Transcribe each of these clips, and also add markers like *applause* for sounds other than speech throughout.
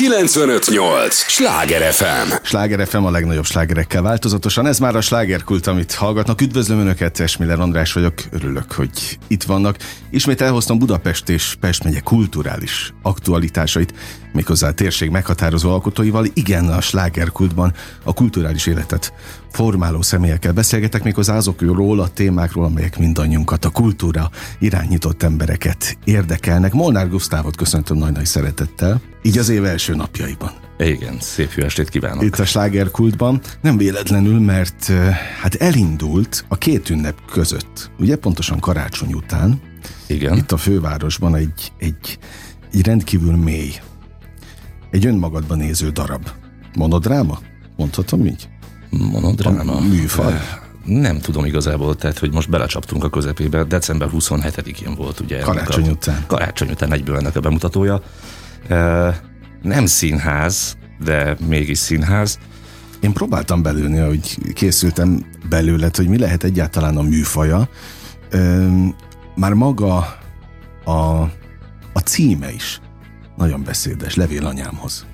958! Sláger FM! Sláger FM a legnagyobb slágerekkel változatosan. Ez már a slágerkult, amit hallgatnak. Üdvözlöm Önöket, Esmiller András vagyok. Örülök, hogy itt vannak. Ismét elhoztam Budapest és Pest megye kulturális aktualitásait, méghozzá a térség meghatározó alkotóival. Igen, a slágerkultban a kulturális életet formáló személyekkel beszélgetek, méghozzá azokról a témákról, amelyek mindannyiunkat, a kultúra irányított embereket érdekelnek. Molnár Gusztávot köszöntöm nagy-nagy szeretettel, így az év első napjaiban. Igen, szép jó estét kívánok. Itt a slágerkultban nem véletlenül, mert eh, hát elindult a két ünnep között, ugye pontosan karácsony után, Igen. itt a fővárosban egy, egy, egy rendkívül mély, egy önmagadban néző darab. Monodráma? Mondhatom így? Monodráma. A műfaj? Nem tudom igazából, tehát hogy most belecsaptunk a közepébe. December 27-én volt ugye. Karácsony a, után. Karácsony után egyből ennek a bemutatója. Nem színház, de mégis színház. Én próbáltam belülni, hogy készültem belőle, hogy mi lehet egyáltalán a műfaja. Már maga a, a címe is nagyon beszédes, levél anyámhoz.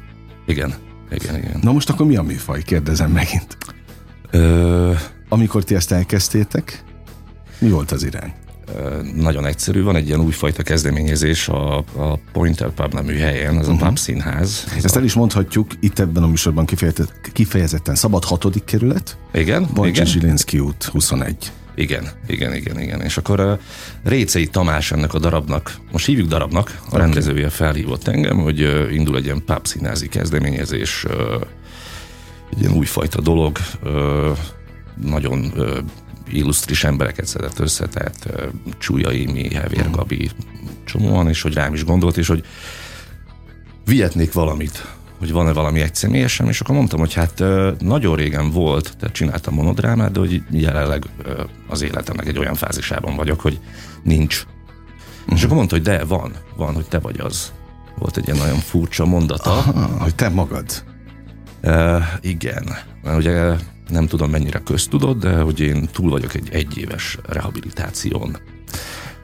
Igen, igen, igen. Na most akkor mi a műfaj? Kérdezem megint. Ö, Amikor ti ezt elkezdtétek, mi volt az irány? Ö, nagyon egyszerű, van egy ilyen újfajta kezdeményezés a, a Pointer Pub nemű helyen, ez a uh-huh. pub színház. Ez Ezt a, el is mondhatjuk, itt ebben a műsorban kifejezett, kifejezetten szabad hatodik kerület, igen, igen, Zsilinszki út 21. igen, igen, igen, igen. És akkor a Récei Tamás ennek a darabnak, most hívjuk darabnak, a rendezője felhívott engem, hogy indul egy ilyen pub színházi kezdeményezés, egy ilyen újfajta dolog, nagyon illusztris embereket szedett össze, tehát Csúlyai, mi, Hevér Gabi, csomóan, és hogy rám is gondolt, és hogy vihetnék valamit, hogy van-e valami egyszemélyesem, és akkor mondtam, hogy hát nagyon régen volt, tehát csináltam monodrámát, de hogy jelenleg az életemnek egy olyan fázisában vagyok, hogy nincs. Uh-huh. És akkor mondta, hogy de, van, van, hogy te vagy az. Volt egy ilyen nagyon furcsa mondata. Ah, hogy te magad. Uh, igen, mert ugye nem tudom mennyire köztudod, de hogy én túl vagyok egy egyéves rehabilitáción.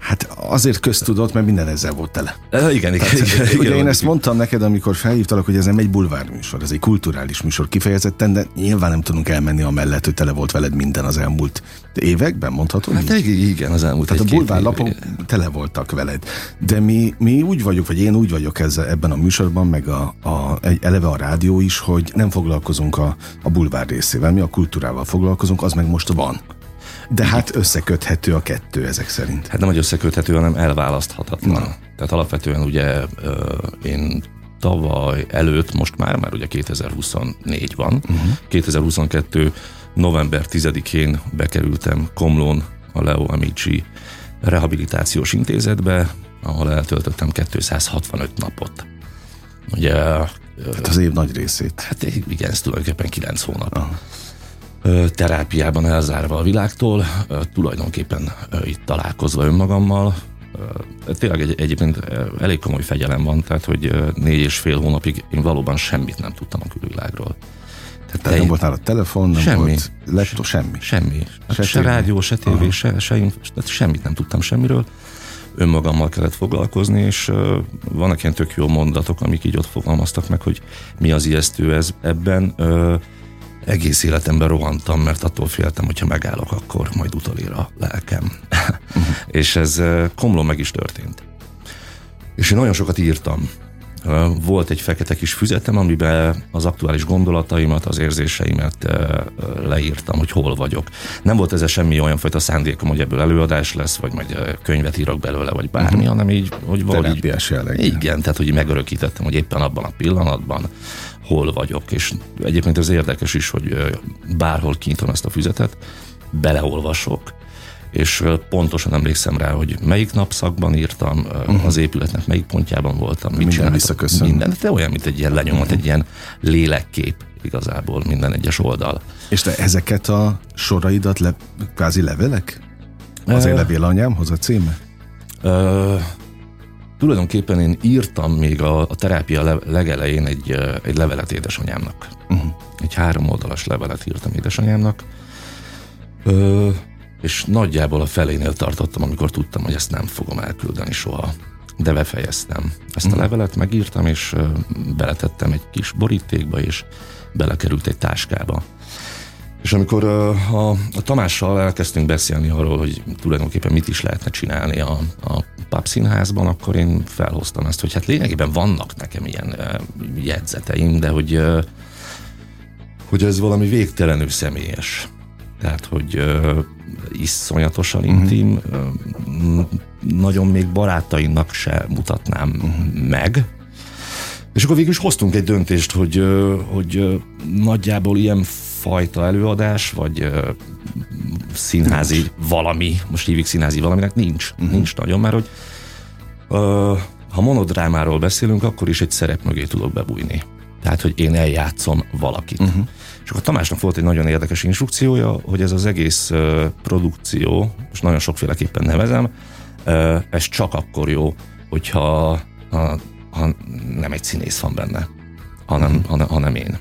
Hát azért köztudott, mert minden ezzel volt tele. Uh, igen, igen, igen, Tehát, igen, ugye én igen, ezt mondtam neked, amikor felhívtalak, hogy ez nem egy bulvár műsor, ez egy kulturális műsor kifejezetten, de nyilván nem tudunk elmenni amellett, hogy tele volt veled minden az elmúlt években, mondhatom? Hát így? igen, igen, az elmúlt Tehát a bulvárlapok tele voltak veled. De mi, mi úgy vagyunk, vagy én úgy vagyok ezzel, ebben a műsorban, meg a, a, egy, eleve a rádió is, hogy nem foglalkozunk a, a bulvár részével, mi a kultúrával foglalkozunk, az meg most van. De hát összeköthető a kettő ezek szerint. Hát nem, hogy összeköthető, hanem elválaszthatatlan. Na. Tehát alapvetően ugye én tavaly előtt, most már, már ugye 2024 van, uh-huh. 2022 november 10-én bekerültem Komlón a Leo Amici rehabilitációs intézetbe, ahol eltöltöttem 265 napot. Ugye, Hát az év nagy részét. hát igen, ez tulajdonképpen 9 hónap. Ö, terápiában elzárva a világtól, tulajdonképpen itt találkozva önmagammal. Tényleg egy, egyébként elég komoly fegyelem van, tehát hogy négy és fél hónapig én valóban semmit nem tudtam a külvilágról. Tehát nem volt nálad telefon, nem Semmi. volt laptop, semmi. Semmi. Se Se, se tévé. rádió, se tévé, se, se, inf- tehát semmit nem tudtam semmiről. Önmagammal kellett foglalkozni, és uh, vannak ilyen tök jó mondatok, amik így ott fogalmaztak meg, hogy mi az ijesztő ez ebben. Uh, egész életemben rohantam, mert attól féltem, hogyha megállok, akkor majd utolér a lelkem. *laughs* és ez komlón meg is történt. És én nagyon sokat írtam. Volt egy fekete kis füzetem, amiben az aktuális gondolataimat, az érzéseimet leírtam, hogy hol vagyok. Nem volt ezzel semmi olyan fajta szándékom, hogy ebből előadás lesz, vagy majd könyvet írok belőle, vagy bármi, uh-huh. hanem így, hogy valahogy igen, tehát hogy megörökítettem, hogy éppen abban a pillanatban hol vagyok, és egyébként ez érdekes is, hogy bárhol kinyitom ezt a füzetet, beleolvasok, és pontosan emlékszem rá, hogy melyik napszakban írtam, uh-huh. az épületnek melyik pontjában voltam, mit Minden csináltam, visszaköszön. Minden, de olyan, mint egy ilyen lenyomat, uh-huh. egy ilyen lélekkép igazából minden egyes oldal. És te ezeket a soraidat le, kvázi levelek? Azért Ö, levél anyámhoz a címe? Ö, tulajdonképpen én írtam még a, a terápia le, legelején egy, egy levelet édesanyámnak. Uh-huh. Egy három oldalas levelet írtam édesanyámnak, ö, és nagyjából a felénél tartottam, amikor tudtam, hogy ezt nem fogom elküldeni soha. de befejeztem. Ezt a Mhm. levelet megírtam, és beletettem egy kis borítékba, és belekerült egy táskába. És amikor a, a Tamással elkezdtünk beszélni arról, hogy tulajdonképpen mit is lehetne csinálni a, a pub színházban, akkor én felhoztam ezt, hogy hát lényegében vannak nekem ilyen jegyzeteim, de hogy, hogy ez valami végtelenül személyes. Tehát, hogy iszonyatosan intim, m- nagyon még barátaimnak se mutatnám meg. És akkor végül is hoztunk egy döntést, hogy, hogy nagyjából ilyen fajta előadás, vagy színházi nincs. valami, most hívjuk színházi valaminek, nincs. Uh-huh. Nincs nagyon, mert hogy ha monodrámáról beszélünk, akkor is egy szerep mögé tudok bebújni. Tehát, hogy én eljátszom valakit. Uh-huh. És akkor Tamásnak volt egy nagyon érdekes instrukciója, hogy ez az egész produkció, most nagyon sokféleképpen nevezem, ez csak akkor jó, hogyha ha, ha nem egy színész van benne, hanem, uh-huh. hanem, hanem én.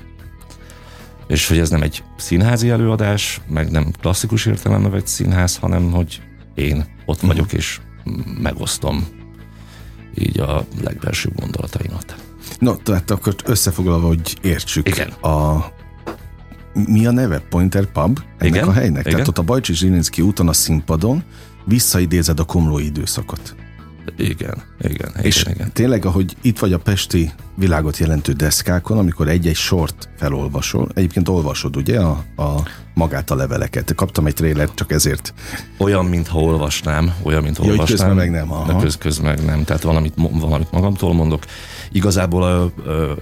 És hogy ez nem egy színházi előadás, meg nem klasszikus értelemben vett színház, hanem hogy én ott vagyok, és megosztom így a legbelsőbb gondolataimat. No, tehát akkor összefoglalva, hogy értsük. Igen. A, mi a neve? Pointer Pub? Ennek Igen, a helynek? igen. Tehát ott a Bajcsi Zsilinszki úton a színpadon visszaidézed a komlói időszakot. Igen, igen, igen, És igen. tényleg, ahogy itt vagy a pesti világot jelentő deszkákon, amikor egy-egy sort felolvasol, egyébként olvasod ugye a, a magát a leveleket. Kaptam egy trélert, csak ezért. Olyan, mintha olvasnám, olyan, mintha Ja, olvasnám. közben meg nem, aha. De köz, közben meg nem, tehát valamit, valamit magamtól mondok. Igazából ö,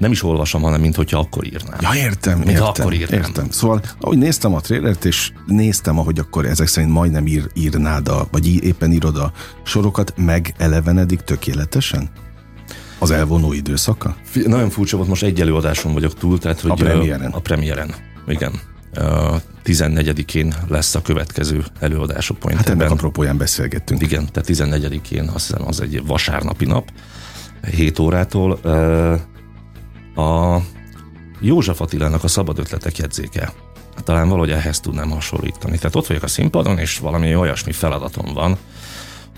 nem is olvasom, hanem mint hogyha akkor írnám. Ja, értem, Mint értem, akkor írnám. értem. Szóval, ahogy néztem a trélert, és néztem, ahogy akkor ezek szerint majdnem ír, írnád, a, vagy í- éppen írod a sorokat, megelevenedik tökéletesen? Az elvonó időszaka? Nagyon furcsa volt, most egy előadáson vagyok túl, tehát hogy A premiéren. A premiéren, igen. A 14-én lesz a következő előadás a Hát ennek apropóján beszélgettünk. Igen, tehát 14-én azt hiszem az egy vasárnapi nap, 7 órától. A József Attilának a szabad ötletek jegyzéke. Talán valahogy ehhez tudnám hasonlítani. Tehát ott vagyok a színpadon, és valami olyasmi feladatom van,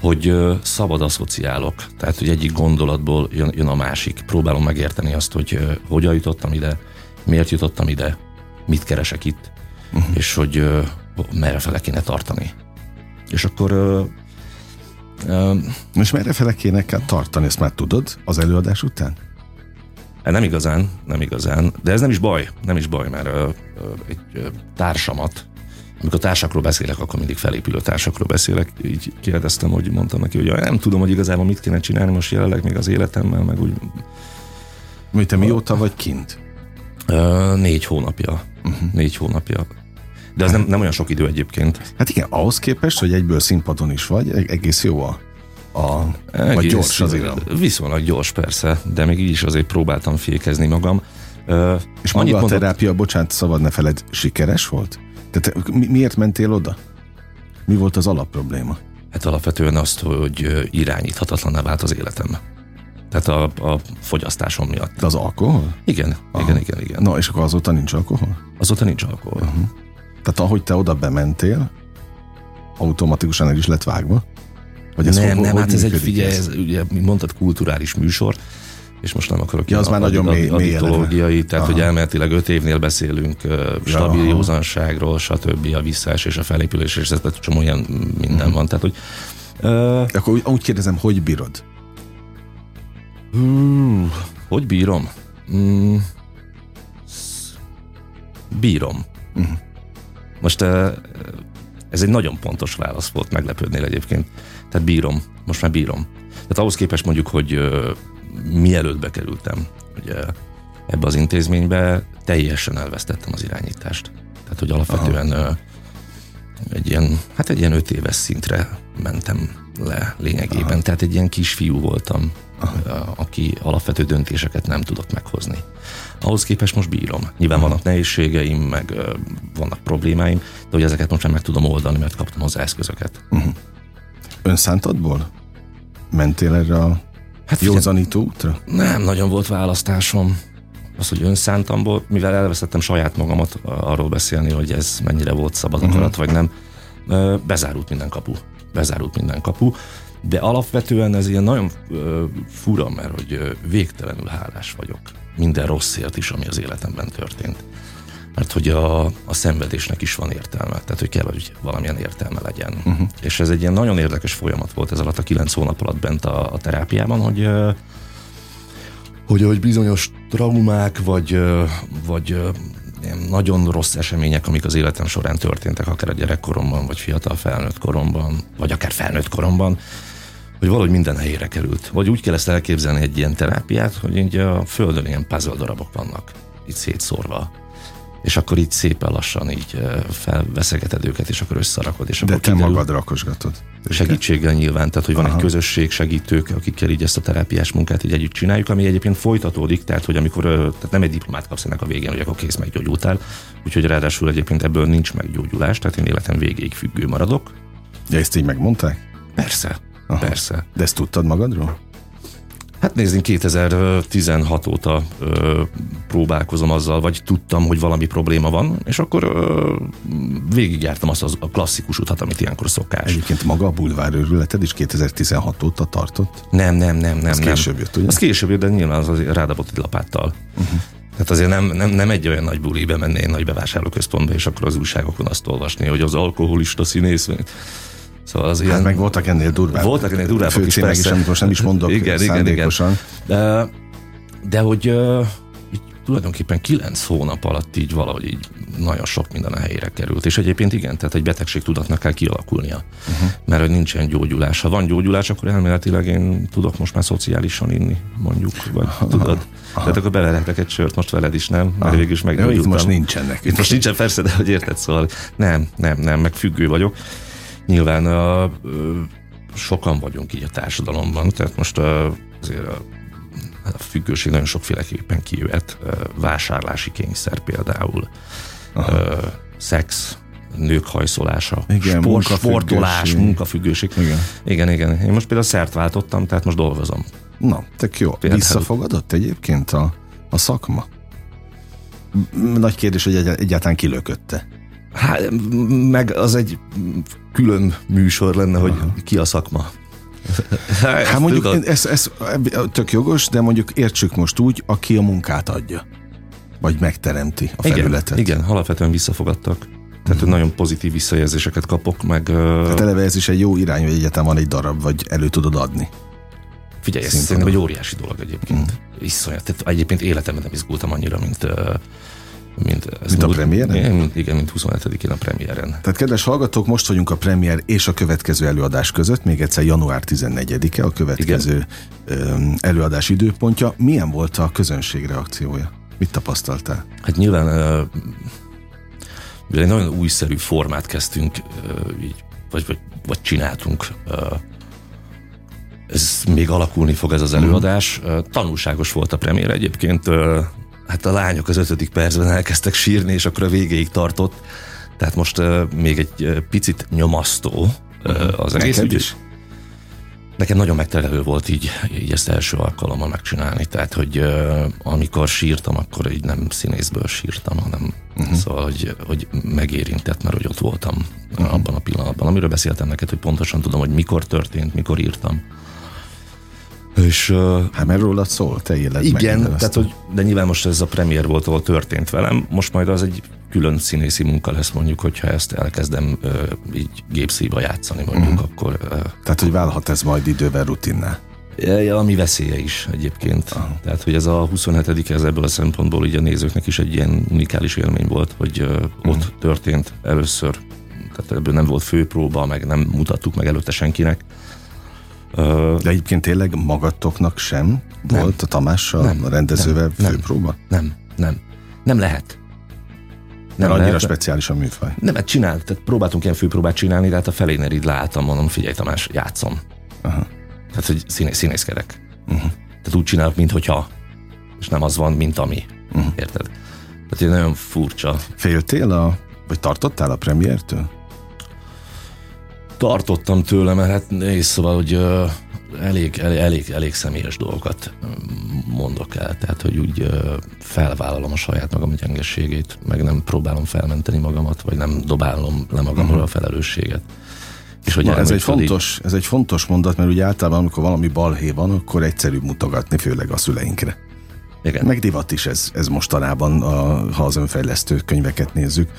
hogy szabad asszociálok. Tehát, hogy egyik gondolatból jön, jön a másik. Próbálom megérteni azt, hogy hogyan jutottam ide, miért jutottam ide, mit keresek itt, uh-huh. és hogy ö, merre fele kéne tartani. És akkor ö, ö, Most merre fele kéne tartani, ezt már tudod az előadás után? Hát nem igazán, nem igazán, de ez nem is baj, nem is baj, mert ö, ö, egy ö, társamat, amikor társakról beszélek, akkor mindig felépülő társakról beszélek, így kérdeztem, hogy mondtam neki, hogy nem tudom, hogy igazából mit kéne csinálni most jelenleg még az életemmel, meg úgy Hogy te mióta vagy kint? ö, négy hónapja, uh-huh. négy hónapja. De ez nem, nem olyan sok idő egyébként. Hát igen, ahhoz képest, hogy egyből színpadon is vagy, eg- egész jó a, a vagy Egész- gyors az iram. Viszonylag gyors persze, de még így is azért próbáltam fékezni magam. Ö, És maga a mondott- terápia, bocsánat, szabad ne feled, sikeres volt? Tehát mi, miért mentél oda? Mi volt az alapprobléma? Hát alapvetően azt, hogy irányíthatatlaná vált az életem. Tehát a, a fogyasztásom miatt. De az alkohol? Igen, Aha. igen, igen, igen. Na, és akkor azóta nincs alkohol? Azóta nincs alkohol. Uh-huh. Tehát ahogy te oda bementél, automatikusan el is lett vágva? Vagy ez nem, hogy- nem, hogy hát ez egy, figyelj, ez, ugye, mint mondtad, kulturális műsor, és most nem akarok Ja, az már nagyon mély- tehát Aha. hogy elméletileg öt évnél beszélünk ö, stabil aha. józanságról, stb. a visszaesés, a felépülés, és ez egy csomó ilyen minden Mhm. van. Tehát, hogy ö, Akkor úgy, úgy kérdezem, hogy bírod? Hú, hogy bírom? Mm, bírom. Mhm. Most eh, ez egy nagyon pontos válasz volt, meglepődnél egyébként. Tehát bírom, most már bírom. Tehát ahhoz képest mondjuk, hogy ö, mielőtt bekerültem ugye, ebbe az intézménybe, teljesen elvesztettem az irányítást. Tehát, hogy alapvetően ö, egy ilyen, hát egy ilyen öt éves szintre mentem le lényegében. Aha. Tehát egy ilyen kisfiú voltam, Aha. aki alapvető döntéseket nem tudott meghozni. Ahhoz képest most bírom. Nyilván Aha. vannak nehézségeim, meg ö, vannak problémáim, de hogy ezeket most már meg tudom oldani, mert kaptam hozzá eszközöket. Önszántadból? Mentél erre a Hát figyelj, józanító útra? nem nagyon volt választásom. Az, hogy önszántamból, mivel elvesztettem saját magamat arról beszélni, hogy ez mennyire volt szabad akarat, uh-huh. vagy nem, bezárult minden kapu. Bezárult minden kapu. De alapvetően ez ilyen nagyon fura, mert hogy végtelenül hálás vagyok minden rosszért is, ami az életemben történt. Mert hogy a, a szenvedésnek is van értelme, tehát hogy kell, hogy valamilyen értelme legyen. Uh-huh. És ez egy ilyen nagyon érdekes folyamat volt ez alatt a kilenc hónap alatt bent a, a terápiában, hogy hogy, hogy bizonyos traumák, vagy, vagy nagyon rossz események, amik az életem során történtek, akár a gyerekkoromban, vagy fiatal felnőtt koromban, vagy akár felnőtt koromban, hogy valahogy minden helyére került. Vagy úgy kell ezt elképzelni egy ilyen terápiát, hogy így a földön ilyen puzzle darabok vannak, itt szétszórva és akkor így szépen lassan így felveszegeted őket, és akkor összerakod. És De akkor te kiderül, magad rakosgatod. Segítséggel nyilván, tehát hogy van Aha. egy közösség segítők, akikkel így ezt a terápiás munkát így együtt csináljuk, ami egyébként folytatódik, tehát hogy amikor tehát nem egy diplomát kapsz ennek a végén, hogy akkor kész meggyógyultál, úgyhogy ráadásul egyébként ebből nincs meggyógyulás, tehát én életem végéig függő maradok. De ezt így megmondták? Persze, Aha. persze. De ezt tudtad magadról? Hát nézni, 2016 óta ö, próbálkozom azzal, vagy tudtam, hogy valami probléma van, és akkor ö, végigjártam azt az, a klasszikus utat, amit ilyenkor szokás. Egyébként maga a bulvár őrületed is 2016 óta tartott? Nem, nem, nem, nem. Ez nem. később jött, ugye? Az később jött, de nyilván az rádabott egy lapáttal. Uh-huh. Tehát azért nem, nem, nem egy olyan nagy buli bemenni egy nagy bevásárlóközpontba, és akkor az újságokon azt olvasni, hogy az alkoholista színész. Szóval az ilyen... Hát meg voltak ennél durvább. Voltak ennél durvábbak is, Főcímek is, persze. amit most nem is mondok Igen, igen, igen. De, de hogy uh, tulajdonképpen kilenc hónap alatt így valahogy így nagyon sok minden a helyére került. És egyébként igen, tehát egy betegség tudatnak kell kialakulnia. Uh-huh. Mert hogy nincsen gyógyulás. Ha van gyógyulás, akkor elméletileg én tudok most már szociálisan inni, mondjuk, vagy tudod. Tehát akkor belehetek egy sört most veled is, nem? Mert végül is Jó, itt most nincsenek. Itt most nincsen persze, de hogy érted, szóval nem, nem, nem, meg függő vagyok. Nyilván ö, sokan vagyunk így a társadalomban, tehát most ö, azért a, a függőség nagyon sokféleképpen kijöhet. Vásárlási kényszer például, ö, szex, nők hajszolása, Igen, sport, munkafüggőség. sportolás, munkafüggőség. Igen. igen, igen. Én most például szert váltottam, tehát most dolgozom. Na, tök jó. Például- Visszafogadott egyébként a, a szakma? Nagy kérdés, hogy egy- egyáltalán kilökötte. Hát, meg az egy külön műsor lenne, hogy ki a szakma. *laughs* Hát mondjuk tudod? ez, ez tök jogos, de mondjuk értsük most úgy, aki a munkát adja. Vagy megteremti a felületet. Igen, igen, alapvetően visszafogadtak. Tehát hogy nagyon pozitív visszajelzéseket kapok, meg Tehát eleve ez is egy jó irány, hogy egyáltalán van egy darab, vagy elő tudod adni. figyelj, ez szerintem egy óriási dolog egyébként. Mm. Iszonyat. Tehát egyébként életemben nem izgultam annyira, mint mint, ezt Mint a múlt- premiéren? Igen, mint, igen, mint 27-én a premiéren. Tehát kedves hallgatók, most vagyunk a premier és a következő előadás között, még egyszer január 14-e a következő öm, előadás időpontja. Milyen volt a közönség reakciója? Mit tapasztaltál? Hát nyilván mivel egy nagyon újszerű formát kezdtünk, így, vagy, vagy, vagy csináltunk. Ez még alakulni fog ez az előadás. Ö, Tanulságos volt a premier egyébként. Hát a lányok az ötödik percben elkezdtek sírni, és akkor a végéig tartott. Tehát most ö, még egy ö, picit nyomasztó ö, az egész Neked is? Nekem nagyon megterelő volt így, így ezt első alkalommal megcsinálni, tehát hogy uh, amikor sírtam, akkor így nem színészből sírtam, hanem uh-huh. szóval, hogy, hogy megérintett, mert hogy ott voltam uh-huh. abban a pillanatban, amiről beszéltem neked, hogy pontosan tudom, hogy mikor történt, mikor írtam. És uh, Hát mert rólad szól, te éled igen, tehát, hogy, de nyilván most ez a premier volt, ahol történt velem, most majd az egy külön színészi munka lesz mondjuk, hogyha ezt elkezdem uh, így gépszíva játszani mondjuk, uh-huh. akkor uh, Tehát, hogy válhat ez majd idővel rutinná. Ja, ami veszélye is egyébként. Aha. Tehát, hogy ez a 27 ez ebből a szempontból így a nézőknek is egy ilyen unikális élmény volt, hogy uh, ott történt először, tehát ebből nem volt főpróba, meg nem mutattuk meg előtte senkinek. De egyébként tényleg magatoknak sem Nem. volt a Tamással, Nem. a rendezővel Nem. Főpróba? nem, nem. Nem lehet. Nem annyira lehet. speciális a műfaj. Nem, hát csinált, tehát próbáltunk ilyen főpróbát csinálni, de hát a felénél így leálltam, mondom, figyelj Tamás, játszom. Aha. Tehát, hogy színé, színészkedek. Uh-huh. Tehát úgy csinálok, minthogyha, és nem az van, mint ami. Uh-huh. Érted? Tehát egy nagyon furcsa. Féltél a, vagy tartottál a premiértől? Tartottam tőle, mert hát nézd, szóval, hogy elég, elég, elég, elég személyes dolgokat mondok el, tehát, hogy úgy felvállalom a saját magam gyengeségét, meg nem próbálom felmenteni magamat, vagy nem dobálom le magamról uh-huh. a felelősséget. És hogy Na, ez, egy így- fontos, ez egy fontos mondat, mert ugye általában, amikor valami balhé van, akkor egyszerűbb mutogatni, főleg a szüleinkre. Igen. Meg divat is ez, ez mostanában, a, ha az önfejlesztő könyveket nézzük.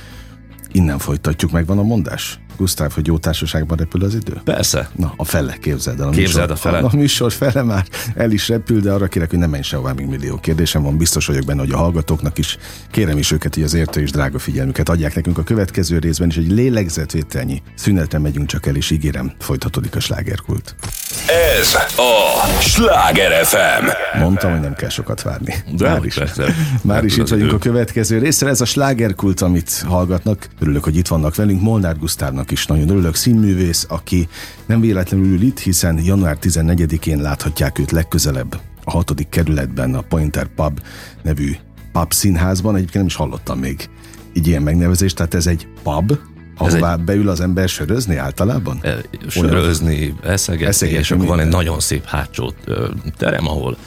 Innen folytatjuk, meg van a mondás. Gusztáv, hogy jó társaságban repül az idő? Persze. Na, a fele, képzeld el. A Képzeld műsor, a fele. A műsor fele már el is repül, de arra kérek, hogy ne menj sehová, még millió kérdésem van. Biztos vagyok benne, hogy a hallgatóknak is. Kérem is őket, hogy az értő és drága figyelmüket adják nekünk a következő részben is. Egy lélegzetvételnyi szünetre megyünk csak el, és ígérem, folytatódik a slágerkult. Ez a Sláger FM. Mondtam, hogy nem kell sokat várni. De már is, persze. *laughs* már is Repül itt vagyunk a következő részre. Ez a slágerkult, amit hallgatnak. Örülök, hogy itt vannak velünk. Molnár Gusztávnak is nagyon örülök. Színművész, aki nem véletlenül ül itt, hiszen január 14-én láthatják őt legközelebb a hatodik kerületben, a Pointer Pub nevű pub színházban. Egyébként nem is hallottam még így ilyen megnevezést. Tehát ez egy pub, ahová beül az ember sörözni általában? E, Sörözni, eszegetni, Eszegetni, és akkor van egy nagyon szép hátsó terem, ahol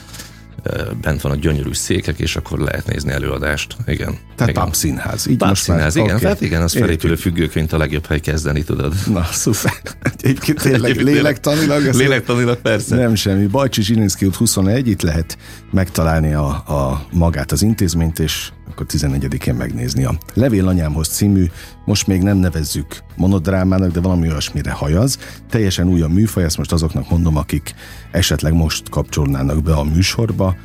bent van a gyönyörű székek, és akkor lehet nézni előadást. Igen. Tehát igen. színház. Így most már- színház, igen. oké. Hát igen, az felépülő függőkönyv a legjobb hely kezdeni, tudod. Na, szuper. Egyébként tényleg Egyébként lélektanilag. Lélektanilag persze. Nem semmi. Bajcsi Zsilinszki út 21, itt lehet megtalálni a, a magát az intézményt, és akkor 14-én megnézni a Levél anyámhoz című, most még nem nevezzük monodrámának, de valami olyasmire hajaz. Teljesen új a műfaj, ezt most azoknak mondom, akik esetleg most kapcsolnának be a műsorba.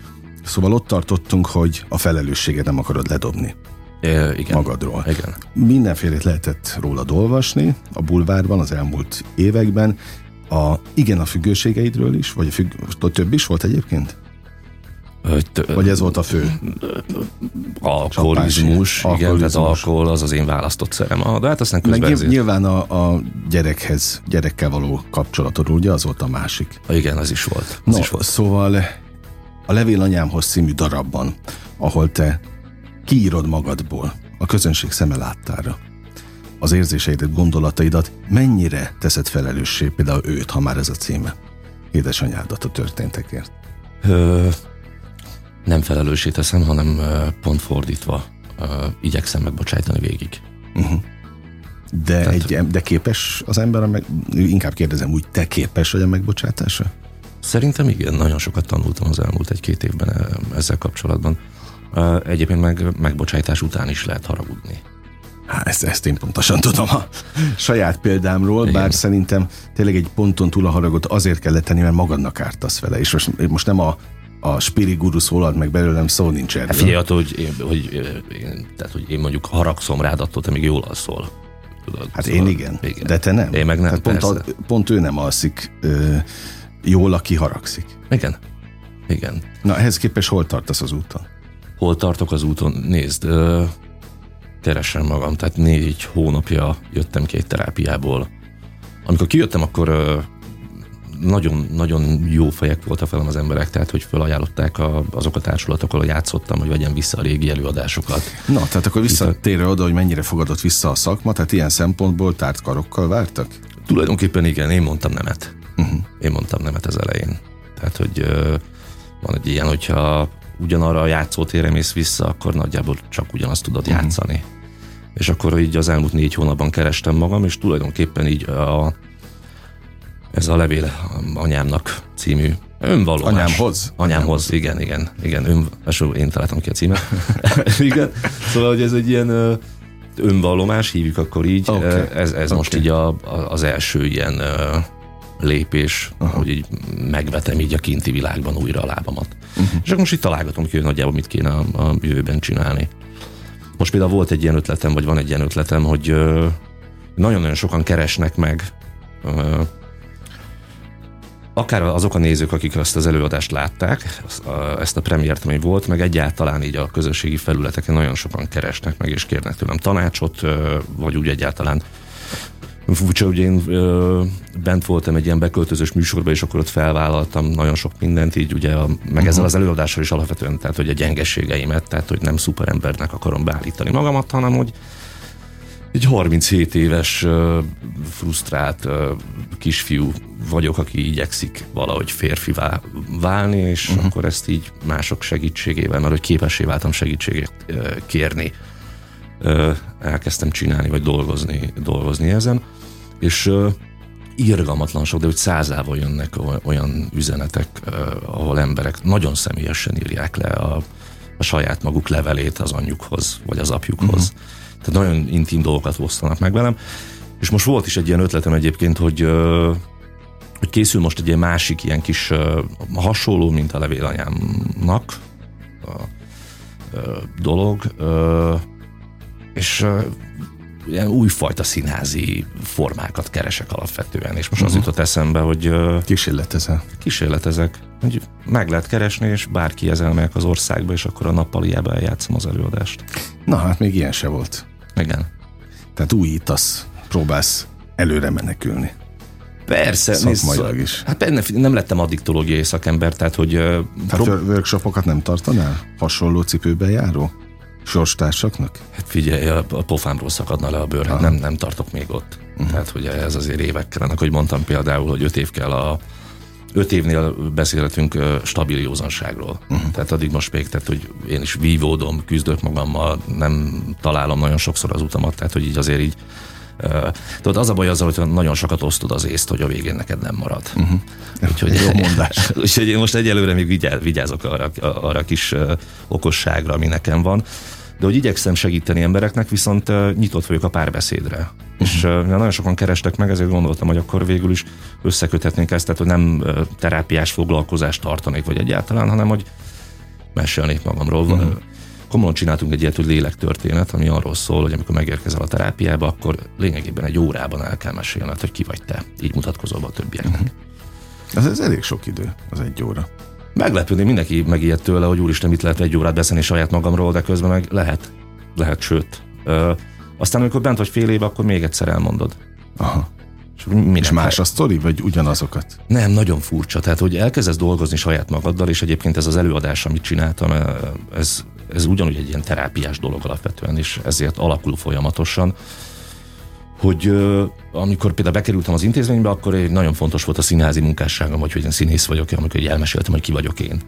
Szóval ott tartottunk, hogy a felelősséget nem akarod ledobni É, igen. magadról. Igen. Mindenfélét lehetett rólad olvasni a bulvárban az elmúlt években. A, igen, a függőségeidről is, vagy a függ, több is volt egyébként? Vagy ez volt a fő? alkoholizmus, igen, tehát Alkoholizmus. alkohol az az én választott szerem. Ah, De hát aztán Meg közben ezért, nyilván a, a gyerekhez, gyerekkel való kapcsolatodról, ugye az volt a másik. Ah, igen, az is volt. Az No, is volt. szóval a Levél anyámhoz című darabban, ahol te kiírod magadból a közönség szeme láttára az érzéseidet, gondolataidat, mennyire teszed felelőssé például őt, ha már ez a címe, édesanyádat a történtekért. Ö, nem felelőssé teszem, hanem pont fordítva igyekszem megbocsájtani végig. De, Tehát- egy, de képes az ember, meg, inkább kérdezem úgy, te képes vagy a megbocsátása? Szerintem igen, nagyon sokat tanultam az elmúlt egy-két évben ezzel kapcsolatban. Egyébként meg megbocsájtás után is lehet haragudni. Hát ezt, ezt én pontosan tudom a saját példámról, Igen. bár szerintem tényleg egy ponton túl a haragot azért kell tenni, mert magadnak ártasz vele. És most, most nem a, a spiri guru szólalt meg belőlem, szó nincs erről. Hát figyelj, attól, hogy én, hogy, én, tehát, hogy én mondjuk haragszom rád, attól te még jól alszol. Tudod? Hát Szóval- én igen, igen, de te nem. Én meg nem, Tehát pont, a, pont ő nem alszik ö, jól, aki haragszik. Igen. Igen. Na, ehhez képest hol tartasz az úton? Hol tartok az úton? Nézd, ö, keresem magam, tehát négy hónapja jöttem egy terápiából. Amikor kijöttem, akkor ö, nagyon, nagyon jó fejek voltak velem az emberek, tehát hogy felajánlották a, azok a társulatok, ahol játszottam, hogy vegyem vissza a régi előadásokat. Na, tehát akkor visszatérve oda, hogy mennyire fogadott vissza a szakma, tehát ilyen szempontból tárt karokkal vártak? Tulajdonképpen igen, én mondtam nemet. Uh-huh. Én mondtam nemet az elején. Tehát, hogy van egy ilyen, hogyha ugyanarra a játszótérre mész vissza, akkor nagyjából csak ugyanazt tudod uh-huh. játszani. És akkor így az elmúlt négy hónapban kerestem magam, és tulajdonképpen így a, ez a levél anyámnak című önvallomás. Anyámhoz? Anyámhoz, igen, igen, igen, ön, én találtam ki a címet. *laughs* igen, szóval, hogy ez egy ilyen önvallomás, hívjuk akkor így. Okay. Ez, ez okay. most így a, a, az első ilyen lépés, Aha. hogy így megvetem így a kinti világban újra a lábamat. Uh-huh. És akkor most itt találgatom ki, hogy nagyjából mit kéne a, a jövőben csinálni. Most például volt egy ilyen ötletem, vagy van egy ilyen ötletem, hogy nagyon-nagyon sokan keresnek meg akár azok a nézők, akik ezt az előadást látták, azt ezt a premiért, ami volt, meg egyáltalán így a közösségi felületeken nagyon sokan keresnek meg, és kérnek tőlem tanácsot, vagy úgy egyáltalán Furcsa, hogy én ö, bent voltam egy ilyen beköltözős műsorban, és akkor ott felvállaltam nagyon sok mindent, így ugye, a, meg uh-huh. ezzel az előadással is alapvetően, tehát hogy a gyengességeimet, tehát hogy nem szuperembernek akarom beállítani magamat, hanem hogy egy 37 éves frusztrált kisfiú vagyok, aki igyekszik valahogy férfivá válni, és uh-huh. akkor ezt így mások segítségével, mert hogy képessé váltam segítséget kérni, elkezdtem csinálni, vagy dolgozni, dolgozni ezen. És irgalmatlan sok, de hogy százával jönnek olyan üzenetek, ahol emberek nagyon személyesen írják le a, a saját maguk levelét az anyjukhoz, vagy az apjukhoz. Uh-huh. Tehát nagyon intim dolgokat osztanak meg velem. És most volt is egy ilyen ötletem egyébként, hogy hogy készül most egy ilyen másik ilyen kis hasonló, mint a levélanyámnak a, a dolog, és ilyen újfajta színházi formákat keresek alapvetően, és most uh-huh. az mhm. jutott eszembe, hogy... Kísérletezel. Kísérletezek, hogy meg lehet keresni, és bárki ezzel megyek az országba, és akkor a nappaliába eljátszom az előadást. Na, hát még ilyen se volt. Igen. Tehát újítasz, próbálsz előre menekülni. Persze. Szakmailag is. Hát benne, nem lettem addiktológiai szakember, tehát hogy... Tehát prób- workshopokat nem tartanál? Hasonló cipőben járó? Sorstársaknak? Hát figyelj, a, a pofámról szakadna le a bőr, hát nem, nem tartok még ott. Uh-huh. Tehát, hogy ez azért évek kellene, hogy mondtam például, hogy öt év kell a öt évnél beszélhetünk stabil józanságról. Uh-huh. Tehát addig most még, tehát, hogy én is vívódom, küzdök magammal, nem találom nagyon sokszor az utamat, tehát hogy így azért így Tudod, az a baj azzal, hogy nagyon sokat osztod az észt, hogy a végén neked nem marad. Uh-huh. Úgyhogy, Jó mondás. *laughs* úgyhogy én most egyelőre még vigyázok arra, arra kis okosságra, ami nekem van de hogy igyekszem segíteni embereknek, viszont nyitott vagyok a párbeszédre. Uh-huh. És uh, nagyon sokan kerestek meg, ezért gondoltam, hogy akkor végül is összeköthetnénk ezt, tehát hogy nem terápiás foglalkozást tartanék, vagy egyáltalán, hanem hogy mesélnék magamról. Uh-huh. Komolyan csináltunk egy ilyet, hogy lélektörténet, ami arról szól, hogy amikor megérkezel a terápiába, akkor lényegében egy órában el kell mesélned, hogy ki vagy te. Így mutatkozol be a többieknek. Uh-huh. Ez, ez elég sok idő, az egy óra. Meglepődni, mindenki megijedt tőle, hogy úristen, mit lehet egy órát beszélni saját magamról, de közben meg lehet. Lehet, sőt. Ö, aztán, amikor bent vagy fél év, akkor még egyszer elmondod. Aha. És, és más a sztori, vagy ugyanazokat? Nem, nagyon furcsa. Tehát, hogy elkezdesz dolgozni saját magaddal, és egyébként ez az előadás, amit csináltam, ez, ez ugyanúgy egy ilyen terápiás dolog alapvetően, és ezért alakul folyamatosan hogy amikor például bekerültem az intézménybe, akkor egy nagyon fontos volt a színházi munkásságom, hogy, hogy én színész vagyok, amikor elmeséltem, hogy ki vagyok én.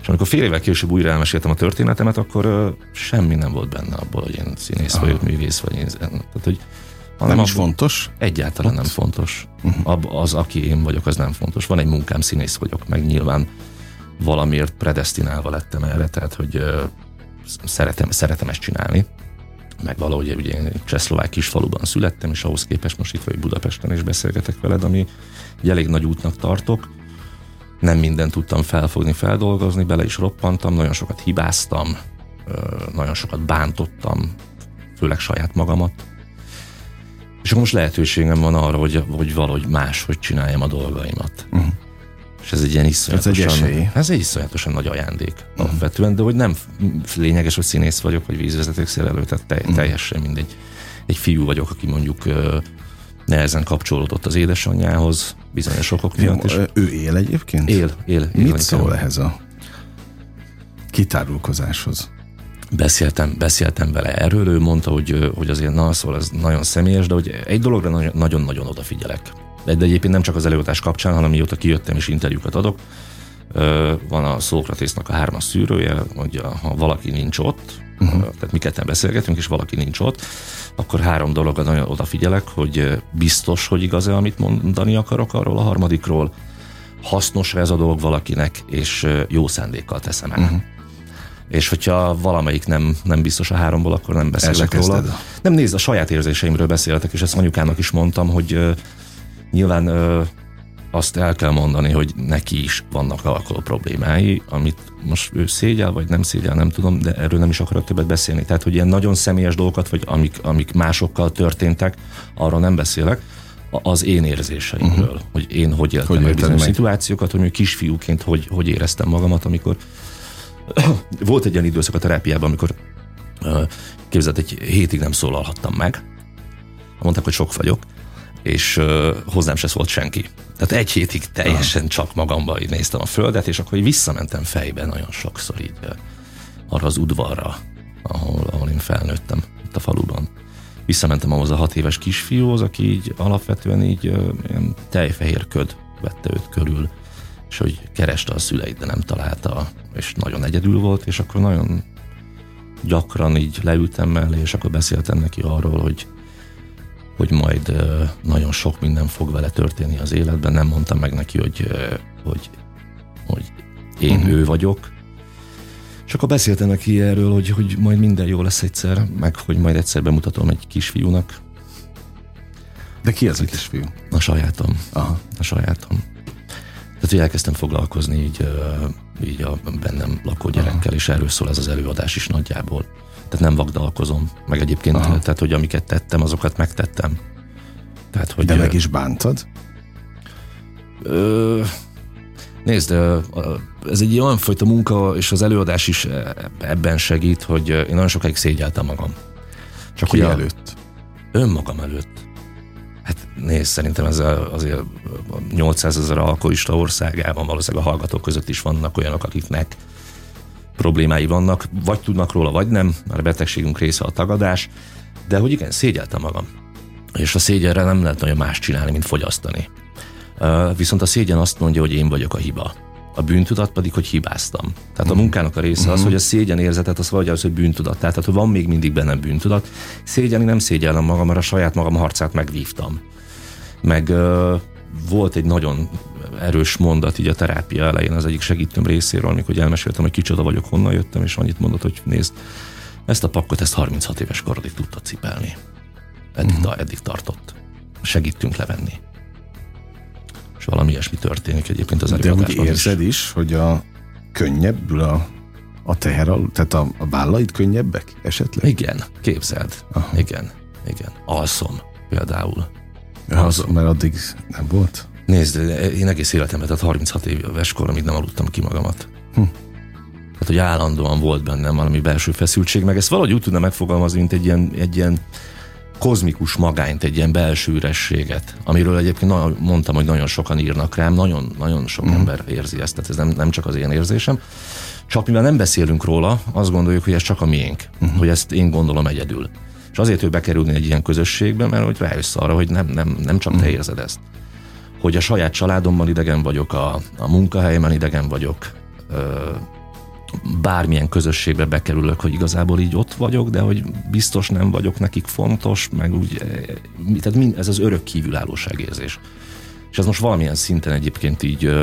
És amikor fél évvel később újra elmeséltem a történetemet, akkor uh, semmi nem volt benne abból, hogy én színész Aha. vagyok, művész vagy én. Tehát, hogy hanem nem is fontos? Egyáltalán Ott? nem fontos. Uh-huh. Az, aki én vagyok, az nem fontos. Van egy munkám, színész vagyok, meg nyilván valamiért predestinálva lettem erre, tehát hogy uh, szeretem, szeretem ezt csinálni meg valahogy ugye én csehszlovák kisfaluban születtem, és ahhoz képest most itt vagy Budapesten, és beszélgetek veled, ami egy elég nagy útnak tartok. Nem mindent tudtam felfogni, feldolgozni, bele is roppantam, nagyon sokat hibáztam, nagyon sokat bántottam, főleg saját magamat. És akkor most lehetőségem van arra, hogy, hogy valahogy máshogy csináljam a dolgaimat. Uh-huh. És ez egy ilyen iszonyatosan, ez egy, ez egy iszonyatosan nagy ajándék uh-huh. alapvetően, de hogy nem lényeges, hogy színész vagyok, vagy vízvezeték szerelő, tehát te, uh-huh. teljesen mindegy. Egy fiú vagyok, aki mondjuk nehezen kapcsolódott az édesanyjához, bizonyos okok miatt. És ő él egyébként? Él, él. él Mit szól ehhez a kitárulkozáshoz? Beszéltem, beszéltem vele erről, ő mondta, hogy, hogy azért na, szóval ez nagyon személyes, de hogy egy dologra nagyon-nagyon odafigyelek de egyébként nem csak az előadás kapcsán, hanem mióta kijöttem és interjúkat adok, van a Szókratésznak a hármas szűrője, hogy ha valaki nincs ott, uh-huh. tehát mi ketten beszélgetünk, és valaki nincs ott, akkor három dologra nagyon odafigyelek, hogy biztos, hogy igaz-e, amit mondani akarok arról a harmadikról, hasznos ez a dolog valakinek, és jó szándékkal teszem el. Uh-huh. És hogyha valamelyik nem, nem biztos a háromból, akkor nem beszélek róla. Nem nézd, a saját érzéseimről beszéltek, és ezt anyukának is mondtam, hogy Nyilván ö, azt el kell mondani, hogy neki is vannak alkohol problémái, amit most ő szégyel, vagy nem szégyel, nem tudom, de erről nem is akarok többet beszélni. Tehát, hogy ilyen nagyon személyes dolgokat, vagy amik, amik másokkal történtek, arról nem beszélek, az én érzéseimről, uh-huh. hogy én hogy éltem hogy meg bizonyos meg? szituációkat, hogy kisfiúként hogy, hogy éreztem magamat, amikor *clears throat* volt egy ilyen időszak a terápiában, amikor képzelt, egy hétig nem szólalhattam meg. Mondták, hogy sok vagyok, és uh, hozzám se szólt senki. Tehát egy hétig teljesen Aha. csak magamba így néztem a földet, és akkor így visszamentem fejbe nagyon sokszor így uh, arra az udvarra, ahol, ahol én felnőttem, itt a faluban. Visszamentem ahhoz a hat éves kisfiúhoz, aki így alapvetően így uh, ilyen tejfehér köd vette őt körül, és hogy kereste a szüleit, de nem találta, és nagyon egyedül volt, és akkor nagyon gyakran így leültem mellé, és akkor beszéltem neki arról, hogy hogy majd nagyon sok minden fog vele történni az életben. Nem mondtam meg neki, hogy, hogy, hogy én uh-huh. ő vagyok. És akkor beszéltem neki erről, hogy, hogy majd minden jó lesz egyszer, meg hogy majd egyszer bemutatom egy kisfiúnak. De ki az a kisfiú? A sajátom. Aha. A sajátom. Tehát, hogy elkezdtem foglalkozni így, így a bennem lakó gyerekkel, Aha. és erről szól ez az előadás is nagyjából. Tehát nem vagdalkozom. Meg egyébként, Aha. tehát, hogy amiket tettem, azokat megtettem. Tehát, hogy, De meg is bántad? Ö, nézd, ez egy olyan fajta munka, és az előadás is ebben segít, hogy én nagyon sokáig szégyeltem magam. Csak Ki előtt? Önmagam előtt. Hát nézd, szerintem ez azért 800 ezer alkoholista országában valószínűleg a hallgatók között is vannak olyanok, akiknek problémái vannak, vagy tudnak róla, vagy nem, mert a betegségünk része a tagadás, de hogy igen, szégyeltem magam. És a szégyenre nem lehet nagyon más csinálni, mint fogyasztani. Viszont a szégyen azt mondja, hogy én vagyok a hiba. A bűntudat pedig, hogy hibáztam. Tehát a mhm. munkának a része az, mhm. hogy a szégyen érzetet az vagy az, hogy bűntudat. Tehát, hogy van még mindig bennem bűntudat. Szégyeni nem szégyellem magam, mert a saját magam harcát megvívtam. Meg volt egy nagyon erős mondat így a terápia elején az egyik segítőm részéről, amikor elmeséltem, hogy kicsoda vagyok, honnan jöttem, és annyit mondott, hogy nézd, ezt a pakkot, ezt 36 éves korodig tudta cipelni. Eddig, uh-huh. eddig tartott. Segítünk levenni. És valami ilyesmi történik egyébként az De úgy érzed is. is, hogy a könnyebbül a, a teher, tehát a, a vállaid könnyebbek esetleg? Igen, képzeld. Aha. Igen, igen. Alszom például. Ja, az, mert addig nem volt? Nézd, én egész életemben, tehát 36 éves korom, nem aludtam ki magamat. Hm. Tehát, hogy állandóan volt bennem valami belső feszültség, meg ezt valahogy úgy tudna megfogalmazni, mint egy ilyen, egy ilyen kozmikus magányt, egy ilyen belső ürességet, amiről egyébként mondtam, hogy nagyon sokan írnak rám, nagyon, nagyon sok mm. ember érzi ezt, tehát ez nem, nem csak az én érzésem. Csak mivel nem beszélünk róla, azt gondoljuk, hogy ez csak a miénk, mm. hogy ezt én gondolom egyedül. És azért, hogy bekerülni egy ilyen közösségbe, mert hogy rájössz arra, hogy nem, nem, nem csak mm. te érzed ezt hogy a saját családommal idegen vagyok, a, a munkahelyemen idegen vagyok, ö, bármilyen közösségbe bekerülök, hogy igazából így ott vagyok, de hogy biztos nem vagyok nekik fontos, meg úgy, tehát mind, ez az örök kívülállóság érzés. És ez most valamilyen szinten egyébként így,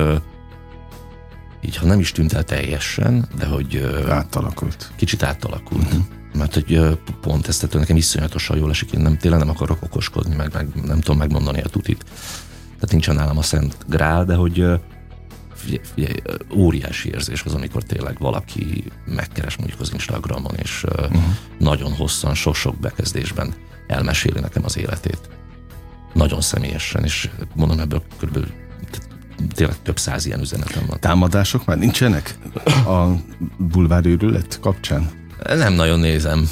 így ha nem is tűnt el teljesen, de hogy... Átalakult. Kicsit átalakult. Uh-huh. Mert hogy pont ezt nekem iszonyatosan jól esik, én nem, tényleg nem akarok okoskodni, meg, meg nem tudom megmondani a tutit tehát nincsen nálam a Szent Grál, de hogy figyelj, figyelj, óriási érzés az, amikor tényleg valaki megkeres mondjuk az Instagramon, és uh-huh. nagyon hosszan, sok-sok bekezdésben elmeséli nekem az életét. Nagyon személyesen, és mondom ebből kb. tényleg több száz ilyen üzenetem van. Támadások már nincsenek a bulvárőrület kapcsán? Nem nagyon nézem.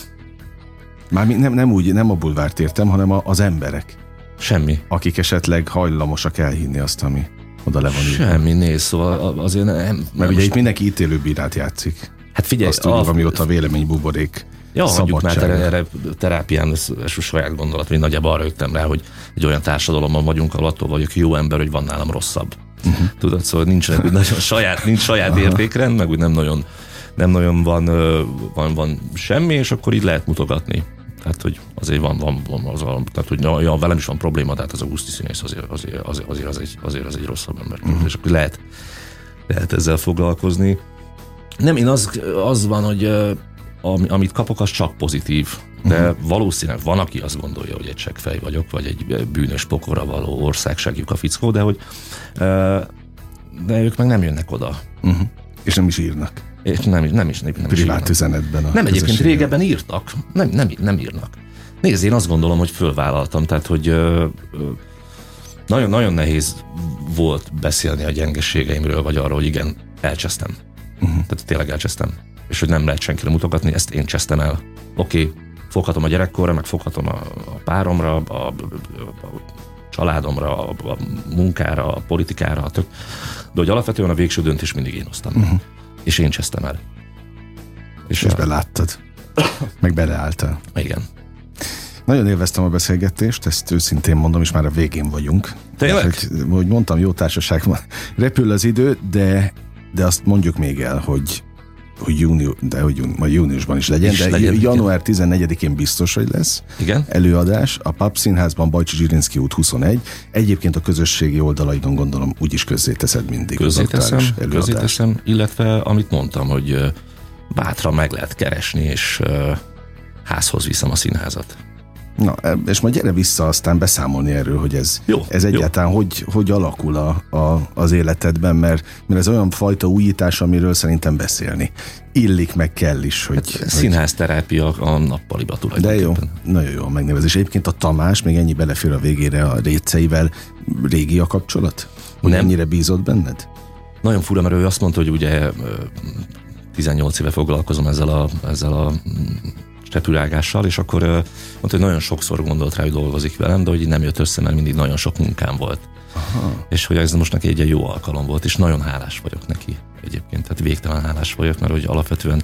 Már nem, nem úgy, nem a bulvárt értem, hanem a, az emberek. Semmi. Akik esetleg hajlamosak elhinni azt, ami oda le van Semmi, néz, szóval azért nem... Mert ugye itt mindenki ítélőbírát játszik. Hát figyelj, azt tudjuk, a... amióta a vélemény buborék Ja, hagyjuk már erre, erre terápián, ez saját gondolat, hogy nagyjából arra jöttem rá, hogy egy olyan társadalomban vagyunk, ahol attól vagyok jó ember, hogy van nálam rosszabb. Uh-huh. Tudod, szóval úgy nagyon *laughs* saját, nincs saját értékrend, meg úgy nem nagyon, nem nagyon van, van, van semmi, és akkor így lehet mutogatni. Tehát, hogy azért van, van, van az, tehát, hogy ja, velem is van probléma, de hát az Augusti színész azért, azért, azért, azért, az, egy, azért az egy rosszabb ember. Uh-huh. És akkor lehet, lehet ezzel foglalkozni. Nem, én az, az van, hogy amit kapok, az csak pozitív. De uh-huh. valószínűleg van, aki azt gondolja, hogy egy fej vagyok, vagy egy bűnös pokora való országságjuk a fickó, de hogy de ők meg nem jönnek oda. Uh-huh. És nem is írnak. És nem, nem is, nem, nem Privát is üzenetben. A nem, egyébként régebben írtak. Nem, nem, nem írnak. Nézd, én azt gondolom, hogy fölvállaltam, tehát, hogy nagyon, nagyon nehéz volt beszélni a gyengeségeimről, vagy arról, hogy igen, elcsesztem. Uh-huh. Tehát tényleg elcsesztem. És hogy nem lehet senkire mutogatni, ezt én csesztem el. Oké, okay, foghatom a gyerekkorra, meg foghatom a, a páromra, a, a, a családomra, a, a munkára, a politikára, a tök. De hogy alapvetően a végső döntés mindig én hoztam. Uh-huh és én csesztem el. És, és a... beláttad. Meg beleálltál. Igen. Nagyon élveztem a beszélgetést, ezt őszintén mondom, és már a végén vagyunk. Tényleg? Hogy, hogy mondtam, jó társaság van. Repül az idő, de, de azt mondjuk még el, hogy hogy, június, de hogy júni, majd júniusban is legyen, Is de legyen, január 14-én biztos, hogy lesz Igen? előadás. A Pap Színházban Bajcsi Zsirinszki út 21. Egyébként a közösségi oldalaidon gondolom úgyis közzéteszed mindig Közzéteszem, az közzéteszem, illetve amit mondtam, hogy bátran meg lehet keresni, és házhoz viszem a színházat. Na, e- és majd gyere vissza aztán beszámolni erről, hogy ez, Jó, ez jó. egyáltalán hogy, hogy alakul a, a, az életedben, mert, mert ez olyan fajta újítás, amiről szerintem beszélni. Illik, meg kell is, hogy... Hát, hogy Színházterápia a nappaliba de tulajdonképpen. jó, nagyon jó a megnevezés. Egyébként a Tamás, még ennyi belefér a végére a réceivel, régi a kapcsolat? Hogy Nem. ennyire bízott benned? Nagyon fura, mert ő azt mondta, hogy ugye ö, 18 éve foglalkozom ezzel a, ezzel a tetürágással, és akkor mondta, hogy nagyon sokszor gondolt rá, hogy dolgozik velem, de hogy nem jött össze, mert mindig nagyon sok munkám volt. Aha. És hogy ez most neki egy ilyen jó alkalom volt, és nagyon hálás vagyok neki egyébként, tehát végtelen hálás vagyok, mert hogy alapvetően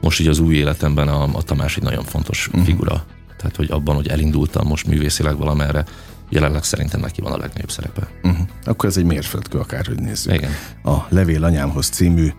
most így az új életemben a, a Tamás egy nagyon fontos uh-huh. figura. Tehát, hogy abban, hogy elindultam most művészileg valamerre, jelenleg szerintem neki van a legnagyobb szerepe. Uh-huh. Akkor ez egy mérföldkő, akárhogy nézzük. Igen. A Levél anyámhoz című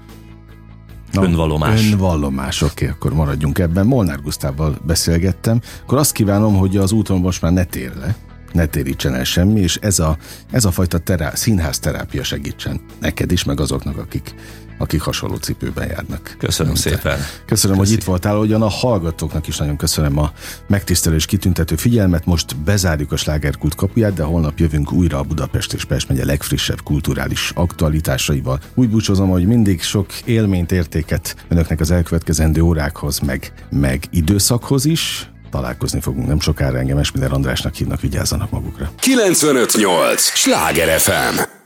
Önvallomás. Önvallomás, oké, akkor maradjunk ebben. Molnár Gusztával beszélgettem, akkor azt kívánom, hogy az úton most már ne tér le, ne térítsen el semmi, és ez a, ez a fajta terá, színház terápia segítsen neked is, meg azoknak, akik, akik hasonló cipőben járnak. Köszönöm Mint te. szépen. Köszönöm, Köszi. hogy itt voltál, ugyan a hallgatóknak is nagyon köszönöm a megtisztelő és kitüntető figyelmet. Most bezárjuk a slágerkult kapuját, de holnap jövünk újra a Budapest és Pest megye legfrissebb kulturális aktualitásaival. Úgy búcsúzom, hogy mindig sok élményt, értéket önöknek az elkövetkezendő órákhoz, meg, meg időszakhoz is. Találkozni fogunk nem sokára, engem Esmiller Andrásnak hívnak, vigyázzanak magukra. 958! Sláger FM!